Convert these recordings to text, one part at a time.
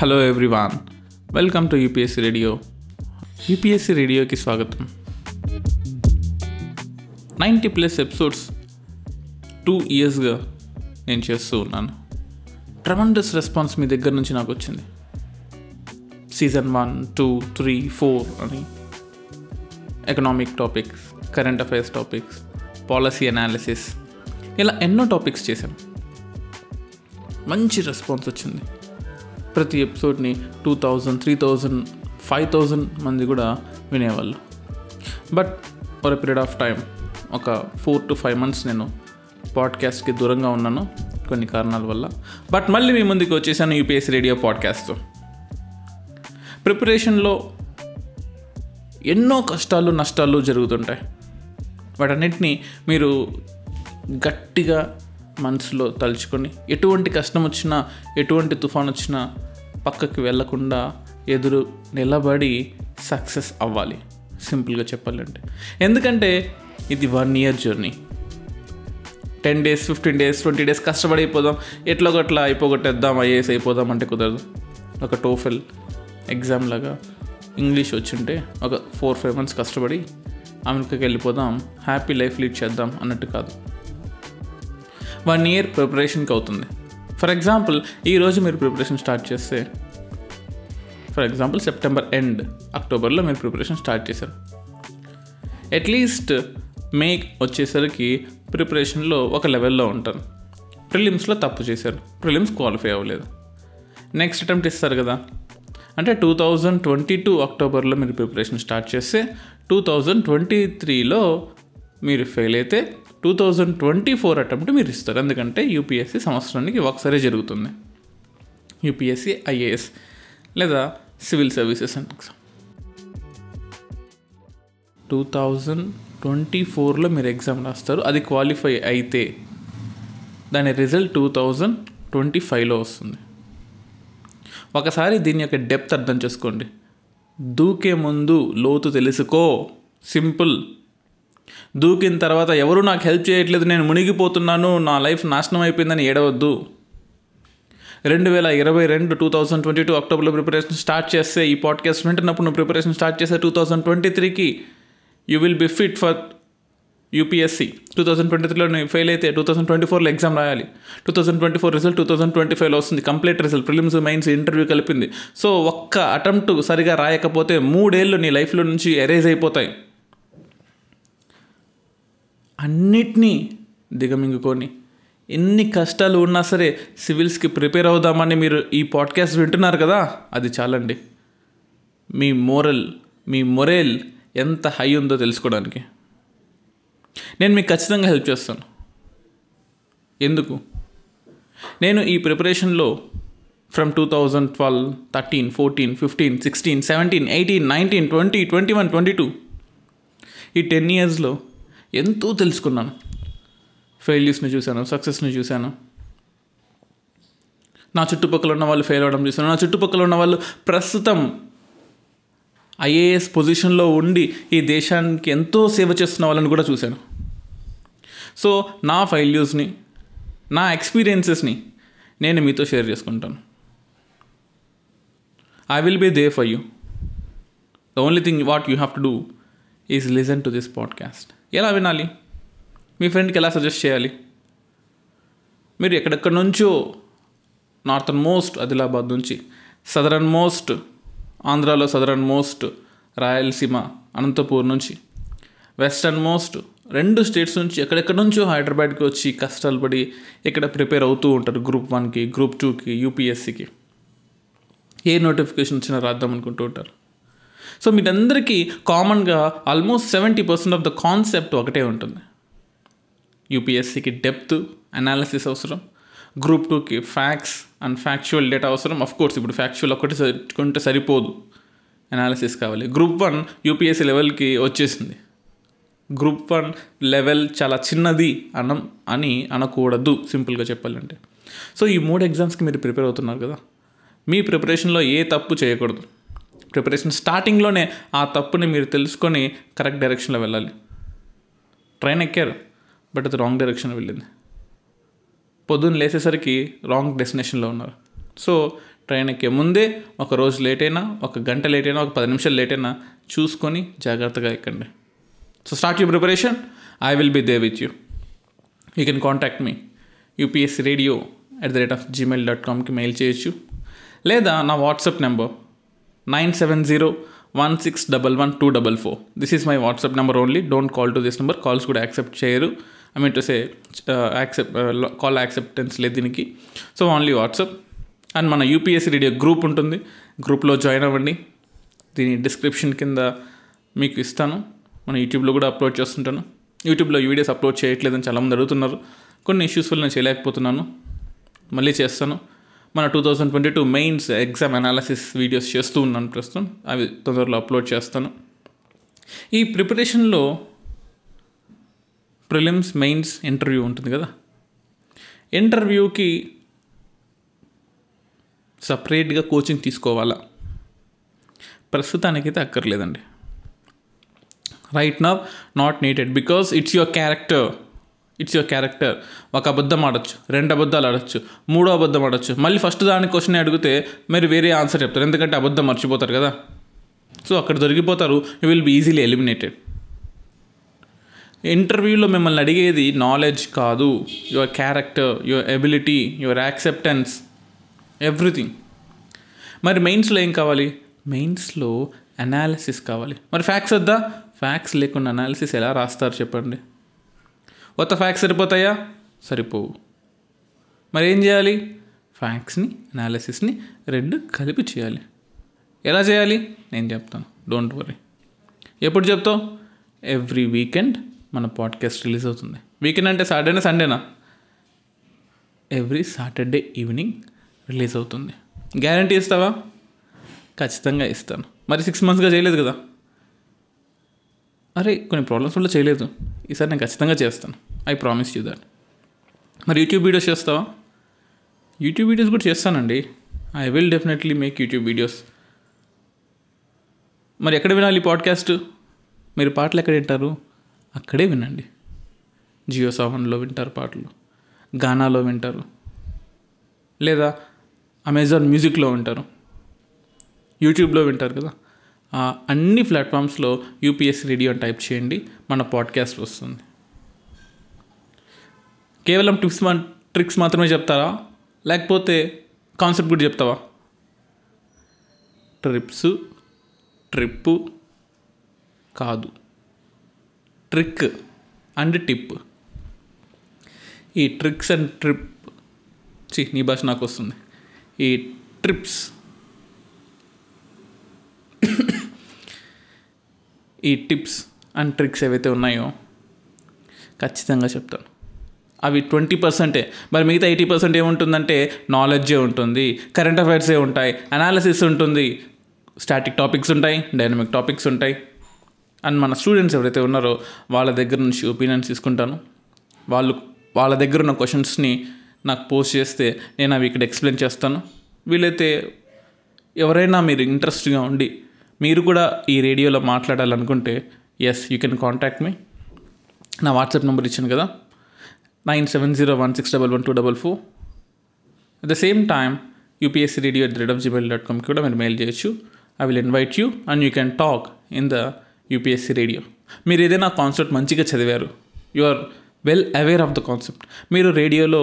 Hello everyone welcome to UPSC radio. UPSC రేడియోకి స్వాగతం. Ninety plus episodes two ఇయర్స్గా నేను చేస్తూ ఉన్నాను. ట్రమండస్ రెస్పాన్స్ మీ దగ్గర నుంచి నాకు వచ్చింది. Season one two three four అని. Economic topics current affairs topics policy analysis ఇలా ఎన్నో టాపిక్స్ చేశాను. మంచి రెస్పాన్స్ వచ్చింది. ప్రతి ఎపిసోడ్ని two thousand three thousand five thousand మంది కూడా వినేవాళ్ళు. బట్ ఒక పీరియడ్ ఆఫ్ టైం ఒక ఫోర్ టు ఫైవ్ మంత్స్ నేను పాడ్కాస్ట్కి దూరంగా ఉన్నాను కొన్ని కారణాల వల్ల. బట్ మళ్ళీ మీ ముందుకు వచ్చేసాను యూపీఎస్ రేడియో పాడ్కాస్ట్తో. ప్రిపరేషన్లో ఎన్నో కష్టాలు నష్టాలు జరుగుతుంటాయి. వాటన్నిటిని మీరు గట్టిగా మనసులో తలుచుకొని ఎటువంటి కష్టం వచ్చినా ఎటువంటి తుఫాన్ వచ్చినా పక్కకి వెళ్ళకుండా ఎదురు నిలబడి సక్సెస్ అవ్వాలి. సింపుల్గా చెప్పాలంటే. ఎందుకంటే ఇది one year journey. Ten days fifteen days twenty days కష్టపడి అయిపోదాం ఎట్లా ఒకట్లా అయిపోగొట్టేద్దాం ఐఏఎస్ అయిపోదాం అంటే కుదరదు. ఒక టోఫెల్ ఎగ్జామ్ లాగా ఇంగ్లీష్ వచ్చింటే ఒక ఫోర్ ఫైవ్ మంత్స్ కష్టపడి అమెరికాకి వెళ్ళిపోదాం హ్యాపీ లైఫ్ లీడ్ చేద్దాం అన్నట్టు కాదు. వన్ ఇయర్ ప్రిపరేషన్కి అవుతుంది. ఫర్ ఎగ్జాంపుల్ ఈరోజు మీరు ప్రిపరేషన్ స్టార్ట్ చేస్తే ఫర్ ఎగ్జాంపుల్ సెప్టెంబర్ ఎండ్ అక్టోబర్లో మీరు ప్రిపరేషన్ స్టార్ట్ చేశారు. అట్లీస్ట్ మే వచ్చేసరికి ప్రిపరేషన్లో ఒక లెవెల్లో ఉంటారు. ప్రిలిమ్స్లో తప్పు చేశారు. ప్రిలిమ్స్ క్వాలిఫై అవ్వలేదు. నెక్స్ట్ అటెంప్ట్ ఇస్తారు కదా. అంటే టూ థౌజండ్ ట్వంటీ టూ అక్టోబర్లో మీరు ప్రిపరేషన్ స్టార్ట్ చేస్తే టూ థౌజండ్ ట్వంటీ త్రీలో మీరు ఫెయిల్ అయితే two thousand twenty four attempt మీరు ఇస్తారు. ఎందుకంటే యూపీఎస్సీ సంవత్సరానికి ఒకసారి జరుగుతుంది. యూపీఎస్సీ ఐఏఎస్ లేదా civil services and exam two thousand twenty ఫోర్లో మీరు ఎగ్జామ్ రాస్తారు. అది క్వాలిఫై అయితే దాని రిజల్ట్ టూ థౌజండ్ ట్వంటీ ఫైవ్లో వస్తుంది. ఒకసారి దీని యొక్క డెప్త్ అర్థం చేసుకోండి. దూకే ముందు లోతు తెలుసుకో. సింపుల్ దూకిన తర్వాత ఎవరు నాకు హెల్ప్ చేయట్లేదు నేను మునిగిపోతున్నాను నా లైఫ్ నాశనం అయిపోయిందని ఏడవద్దు. రెండు వేల ఇరవై రెండు టూ థౌజండ్ ట్వంటీ టూ అక్టోబర్లో ప్రిపరేషన్ స్టార్ట్ చేస్తే ఈ పాడ్కాస్ట్ వింటున్నప్పుడు నువ్వు ప్రిపరేషన్ స్టార్ట్ చేస్తే టూ థౌజండ్ ట్వంటీ త్రీకి you will be fit for UPSC two thousand twenty త్రీలో ఫెయిల్ అయితే టూ థౌసండ్ ట్వంటీ ఫోర్లో ఎగ్జామ్ రాయాలి. Two thousand twenty four result two thousand twenty ఫైవ్లో వస్తుంది. Complete result prelims mains interview కలిపింది. So ఒక్క attempt సరిగా రాయకపోతే మూడేళ్ళు నీ లైఫ్లో నుంచి ఎరేజ్ అయిపోతాయి. అన్నిటినీ దిగమింగుకొని ఎన్ని కష్టాలు ఉన్నా సరే సివిల్స్కి ప్రిపేర్ అవుదామని మీరు ఈ పాడ్కాస్ట్ వింటున్నారు కదా అది చాలండి. మీ మోరల్ మీ మొరేల్ ఎంత హై ఉందో తెలుసుకోవడానికి. నేను మీకు ఖచ్చితంగా హెల్ప్ చేస్తాను. ఎందుకు? నేను ఈ ప్రిపరేషన్లో from two thousand twelve thirteen fourteen fifteen sixteen seventeen eighteen nineteen twenty twenty one twenty two. ఈ టెన్ ఇయర్స్లో ఎంతో తెలుసుకున్నాను. ఫెయిల్యూస్ని చూశాను సక్సెస్ని చూశాను. నా చుట్టుపక్కల ఉన్న వాళ్ళు ఫెయిల్ అవ్వడం చూశాను. నా చుట్టుపక్కల ఉన్న వాళ్ళు ప్రస్తుతం ఐఏఎస్ పొజిషన్లో ఉండి ఈ దేశానికి ఎంతో సేవ చేస్తున్న వాళ్ళని కూడా చూశాను. సో నా ఫెయిల్యూస్ని నా ఎక్స్పీరియన్సెస్ని నేను మీతో షేర్ చేసుకుంటాను. I will be there for you the only thing what you have to do is listen to this podcast ఎలా వినాలి? మీ ఫ్రెండ్కి ఎలా సజెస్ట్ చేయాలి? మీరు ఎక్కడెక్కడి నుంచో నార్థన్ మోస్ట్ ఆదిలాబాద్ నుంచి సదరన్ మోస్ట్ ఆంధ్రాలో సదరన్ మోస్ట్ రాయలసీమ అనంతపూర్ నుంచి వెస్టర్న్ మోస్ట్ రెండు స్టేట్స్ నుంచి ఎక్కడెక్కడ నుంచో హైదరాబాద్కి వచ్చి కష్టాలు పడి ఇక్కడ ప్రిపేర్ అవుతూ ఉంటారు గ్రూప్ వన్కి గ్రూప్ టూకి యూపీఎస్సికి. ఏ నోటిఫికేషన్ వచ్చినా రాద్దాం అనుకుంటూ ఉంటారు. సో మీరందరికీ కామన్గా almost seventy percent of the concept ఒకటే ఉంటుంది. యూపీఎస్సికి డెప్త్ అనాలిసిస్ అవసరం. గ్రూప్ టూకి ఫ్యాక్స్ అండ్ ఫ్యాక్చువల్ డేటా అవసరం. అఫ్ కోర్స్ ఇప్పుడు ఫ్యాక్చువల్ ఒకటి కొంటే సరిపోదు. అనాలిసిస్ కావాలి. గ్రూప్ వన్ యూపీఎస్సీ లెవెల్కి వచ్చేసింది. గ్రూప్ వన్ లెవెల్ చాలా చిన్నది అనం అని అనకూడదు సింపుల్గా చెప్పాలంటే. సో ఈ మూడు ఎగ్జామ్స్కి మీరు ప్రిపేర్ అవుతున్నారు కదా. మీ ప్రిపరేషన్లో ఏ తప్పు చేయకూడదు. ప్రిపరేషన్ స్టార్టింగ్లోనే ఆ తప్పుని మీరు తెలుసుకొని కరెక్ట్ డైరెక్షన్లో వెళ్ళాలి. ట్రైన్ ఎక్కారు బట్ అది రాంగ్ డైరెక్షన్లో వెళ్ళింది. పొద్దున్న లేచేసరికి రాంగ్ డెస్టినేషన్లో ఉన్నారు. సో ట్రైన్ ఎక్కే ముందే ఒక రోజు లేట్ అయినా ఒక గంట లేట్ అయినా ఒక పది నిమిషాలు లేట్ అయినా చూసుకొని జాగ్రత్తగా ఎక్కండి. So start you preparation I will be there with you you can contact me UPSC radio at the rate of Gmail dot కామ్కి mail చేయొచ్చు. లేదా నా WhatsApp number nine seven zero one six double one two double four. This is my WhatsApp number only don't call to this number calls కూడా accept చేయరు. I mean to say accept call acceptance లేదు దీనికి. So only WhatsApp and మన UPSC radio group ఉంటుంది. గ్రూప్లో join అవ్వండి. దీని description కింద మీకు ఇస్తాను. మన యూట్యూబ్లో కూడా అప్లోడ్ చేస్తుంటాను. యూట్యూబ్లో ఈ వీడియోస్ అప్లోడ్ చేయట్లేదని చాలామంది అడుగుతున్నారు. కొన్ని ఇష్యూస్ వల్ల నేను చేయలేకపోతున్నాను. మళ్ళీ చేస్తాను. మన two thousand twenty two mains exam analysis videos చేస్తూ ఉన్నాను ప్రస్తుతం. అవి తొందరలో అప్లోడ్ చేస్తాను. ఈ ప్రిపరేషన్లో ప్రిలిమ్స్ మెయిన్స్ ఇంటర్వ్యూ ఉంటుంది కదా. ఇంటర్వ్యూకి సపరేట్గా కోచింగ్ తీసుకోవాలా? ప్రస్తుతానికైతే అక్కర్లేదండి. Right now not needed because it's your character it's your character ఒక అబద్ధం ఆడొచ్చు రెండు అబద్ధాలు ఆడొచ్చు మూడో అబద్ధం ఆడొచ్చు. మళ్ళీ ఫస్ట్ దాని క్వశ్చన్ అడిగితే మీరు వేరే ఆన్సర్ చెప్తారు. ఎందుకంటే అబద్ధం మర్చిపోతారు కదా. సో అక్కడ దొరికిపోతారు. You will be easily eliminated ఇంటర్వ్యూలో మిమ్మల్ని అడిగేది నాలెడ్జ్ కాదు. Your character your ability your acceptance everything మరి మెయిన్స్లో ఏం కావాలి? మెయిన్స్లో అనాలిసిస్ కావాలి. మరి ఫ్యాక్స్ వద్దా? ఫ్యాక్స్ లేకుండా అనాలిసిస్ ఎలా రాస్తారు చెప్పండి. కొత్త ఫ్యాక్స్ సరిపోతాయా? సరిపోవు. మరి ఏం చేయాలి? ఫ్యాక్స్ని అనాలిసిస్ని రెండు కలిపి చేయాలి. ఎలా చేయాలి? నేను చెప్తాను. డోంట్ వరీ ఎప్పుడు చెప్తావు? ఎవ్రీ వీకెండ్ మన పాడ్కాస్ట్ రిలీజ్ అవుతుంది. వీకెండ్ అంటే సాటర్డే సండేనా ఎవ్రీ సాటర్డే ఈవినింగ్ రిలీజ్ అవుతుంది. గ్యారంటీ ఇస్తావా? ఖచ్చితంగా ఇస్తాను. మరి సిక్స్ మంత్స్గా చేయలేదు కదా? అరే కొన్ని ప్రాబ్లమ్స్ వల్ల చేయలేదు. ఈసారి నేను ఖచ్చితంగా చేస్తాను. ఐ ప్రామిస్ యూ దాట్ మరి యూట్యూబ్ వీడియోస్ చేస్తావా? యూట్యూబ్ వీడియోస్ కూడా చేస్తానండి. I will definitely make YouTube videos మరి ఎక్కడ వినాలి పాడ్కాస్ట్ మీరు పాటలు ఎక్కడ వింటారు? అక్కడే వినండి. జియో సావన్లో వింటారు పాటలు. గానాలో వింటారు. లేదా అమెజాన్ మ్యూజిక్లో వింటారు. యూట్యూబ్లో వింటారు కదా. అన్ని ప్లాట్ఫామ్స్లో యూపీఎస్సీ రేడియో టైప్ చేయండి మన పాడ్కాస్ట్ వస్తుంది. కేవలం టిప్స్ ట్రిక్స్ మాత్రమే చెప్తారా? లేకపోతే కాన్సెప్ట్ కూడా చెప్తావా? ట్రిప్స్ ట్రిప్పు కాదు. Trick and tip. ఈ ట్రిక్స్ అండ్ ట్రిప్ చి నీ భాష నాకు వస్తుంది. ఈ ట్రిప్స్ ఈ టిప్స్ అండ్ ట్రిక్స్ ఏవైతే ఉన్నాయో ఖచ్చితంగా చెప్తాను. అవి ట్వంటీ పర్సెంటే. మరి మిగతా ఎయిటీ పర్సెంట్ ఏముంటుందంటే నాలెడ్జే ఉంటుంది కరెంట్ అఫైర్సే ఉంటాయి అనాలిసిస్ ఉంటుంది స్టాటిక్ టాపిక్స్ ఉంటాయి డైనమిక్ టాపిక్స్ ఉంటాయి. అండ్ మన స్టూడెంట్స్ ఎవరైతే ఉన్నారో వాళ్ళ దగ్గర నుంచి ఒపీనియన్స్ తీసుకుంటాను. వాళ్ళు వాళ్ళ దగ్గర ఉన్న క్వశ్చన్స్ని నాకు పోస్ట్ చేస్తే నేను అవి ఇక్కడ ఎక్స్ప్లెయిన్ చేస్తాను. వీలైతే ఎవరైనా మీరు ఇంట్రెస్ట్గా ఉండి మీరు కూడా ఈ రేడియోలో మాట్లాడాలనుకుంటే yes you can contact me నా వాట్సాప్ నెంబర్ ఇచ్చాను కదా nine seven zero one six double one two double four. At the same time UPSC radio at red rate of Gmail dot కామ్కి కూడా మీరు మెయిల్ చేయొచ్చు. I will invite you and you can talk in the UPSC radio మీరు ఏదైనా concept మంచిగా చదివారు you are well aware of the concept మీరు రేడియోలో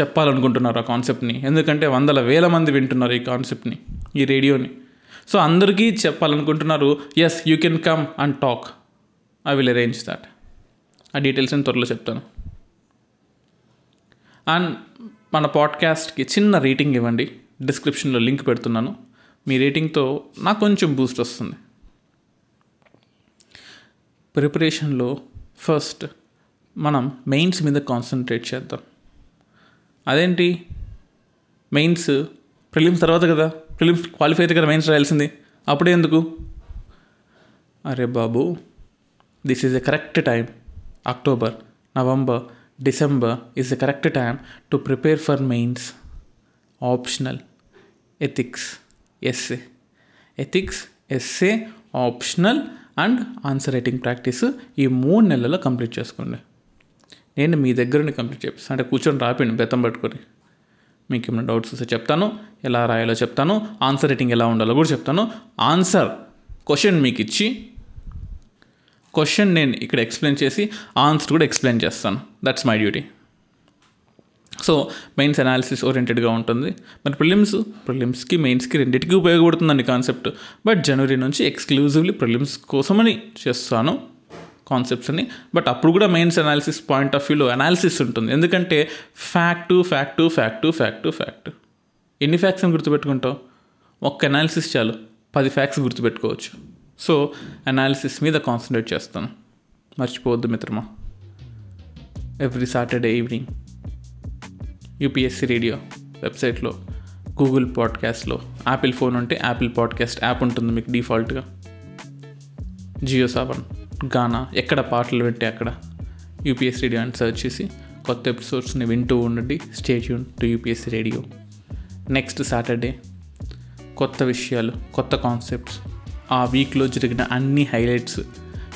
చెప్పాలనుకుంటున్నారు ఆ కాన్సెప్ట్ని ఎందుకంటే వందల వేల మంది వింటున్నారు ఈ కాన్సెప్ట్ని ఈ రేడియోని. సో అందరికీ చెప్పాలనుకుంటున్నారు yes you can come and talk I will arrange that ఆ డీటెయిల్స్ నేను త్వరలో చెప్తాను. అండ్ మన పాడ్కాస్ట్కి చిన్న రేటింగ్ ఇవ్వండి. డిస్క్రిప్షన్లో లింక్ పెడుతున్నాను. మీ రేటింగ్తో నాకు కొంచెం బూస్ట్ వస్తుంది. ప్రిపరేషన్లో ఫస్ట్ మనం మెయిన్స్ మీద కాన్సన్ట్రేట్ చేద్దాం. అదేంటి? మెయిన్స్ ప్రిలిమ్స్ తర్వాత కదా? ప్రిలిమ్స్ క్వాలిఫై అయితే కదా మెయిన్స్ రాయాల్సింది. అప్పుడే ఎందుకు? అరే బాబు this is the correct time October November December is the correct time to prepare for mains optional ethics essay ethics essay optional and answer writing practice ఈ మూడు నెలల్లో కంప్లీట్ చేసుకోండి. నేను మీ దగ్గరని కంప్లీట్ చేపిస్తాను అంటే కూర్చొని రాపిండి బెత్తం పట్టుకొని. మీకు ఏమైనా డౌట్స్ వస్తే చెప్తాను. ఎలా రాయాలో చెప్తాను. ఆన్సర్ రేటింగ్ ఎలా ఉండాలో కూడా చెప్తాను. ఆన్సర్ క్వశ్చన్ మీకు ఇచ్చి క్వశ్చన్ నేను ఇక్కడ ఎక్స్ప్లెయిన్ చేసి ఆన్సర్ కూడా ఎక్స్ప్లెయిన్ చేస్తాను. That's my duty so mains analysis ఓరియంటెడ్గా ఉంటుంది. మరి ప్రిలిమ్స్ ప్రిలిమ్స్కి మెయిన్స్కి రెండింటికి ఉపయోగపడుతుందండి కాన్సెప్ట్ బట్ జనవరి నుంచి ఎక్స్క్లూజివ్లీ ప్రిలిమ్స్ కోసమని చేస్తాను. కాన్సెప్ట్స్ అని బట్ అప్పుడు కూడా మెయిన్స్ అనాలిసిస్ పాయింట్ ఆఫ్ వ్యూలో అనాలిసిస్ ఉంటుంది. ఎందుకంటే fact fact fact fact fact ఎన్ని ఫ్యాక్ట్స్ అని గుర్తుపెట్టుకుంటావు? ఒక్క అనాలిసిస్ చాలు. పది ఫ్యాక్ట్స్ గుర్తుపెట్టుకోవచ్చు. సో అనాలిసిస్ మీద కాన్సన్ట్రేట్ చేస్తాను. మర్చిపోవద్దు మిత్రమా. Every Saturday evening UPSC radio వెబ్సైట్లో గూగుల్ పాడ్కాస్ట్లో యాపిల్ ఫోన్ ఉంటే యాపిల్ పాడ్కాస్ట్ యాప్ ఉంటుంది మీకు డిఫాల్ట్గా జియో సావన్ గానా? ఎక్కడ పాటలు పెట్టి అక్కడ? యూపీఎస్ రేడియో అని సెర్చ్ చేసి కొత్త ఎపిసోడ్స్ని వింటూ ఉండండి. Stay tuned to UPSC radio next Saturday కొత్త విషయాలు కొత్త కాన్సెప్ట్స్ ఆ వీక్లో జరిగిన అన్ని హైలైట్స్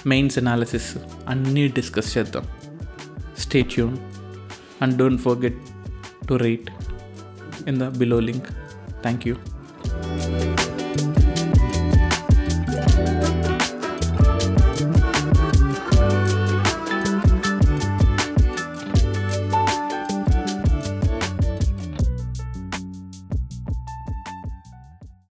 మెయిన్స్ అనాలిసిస్ అన్నీ డిస్కస్ చేద్దాం. Stay tuned and don't forget to rate in the below link Thank you.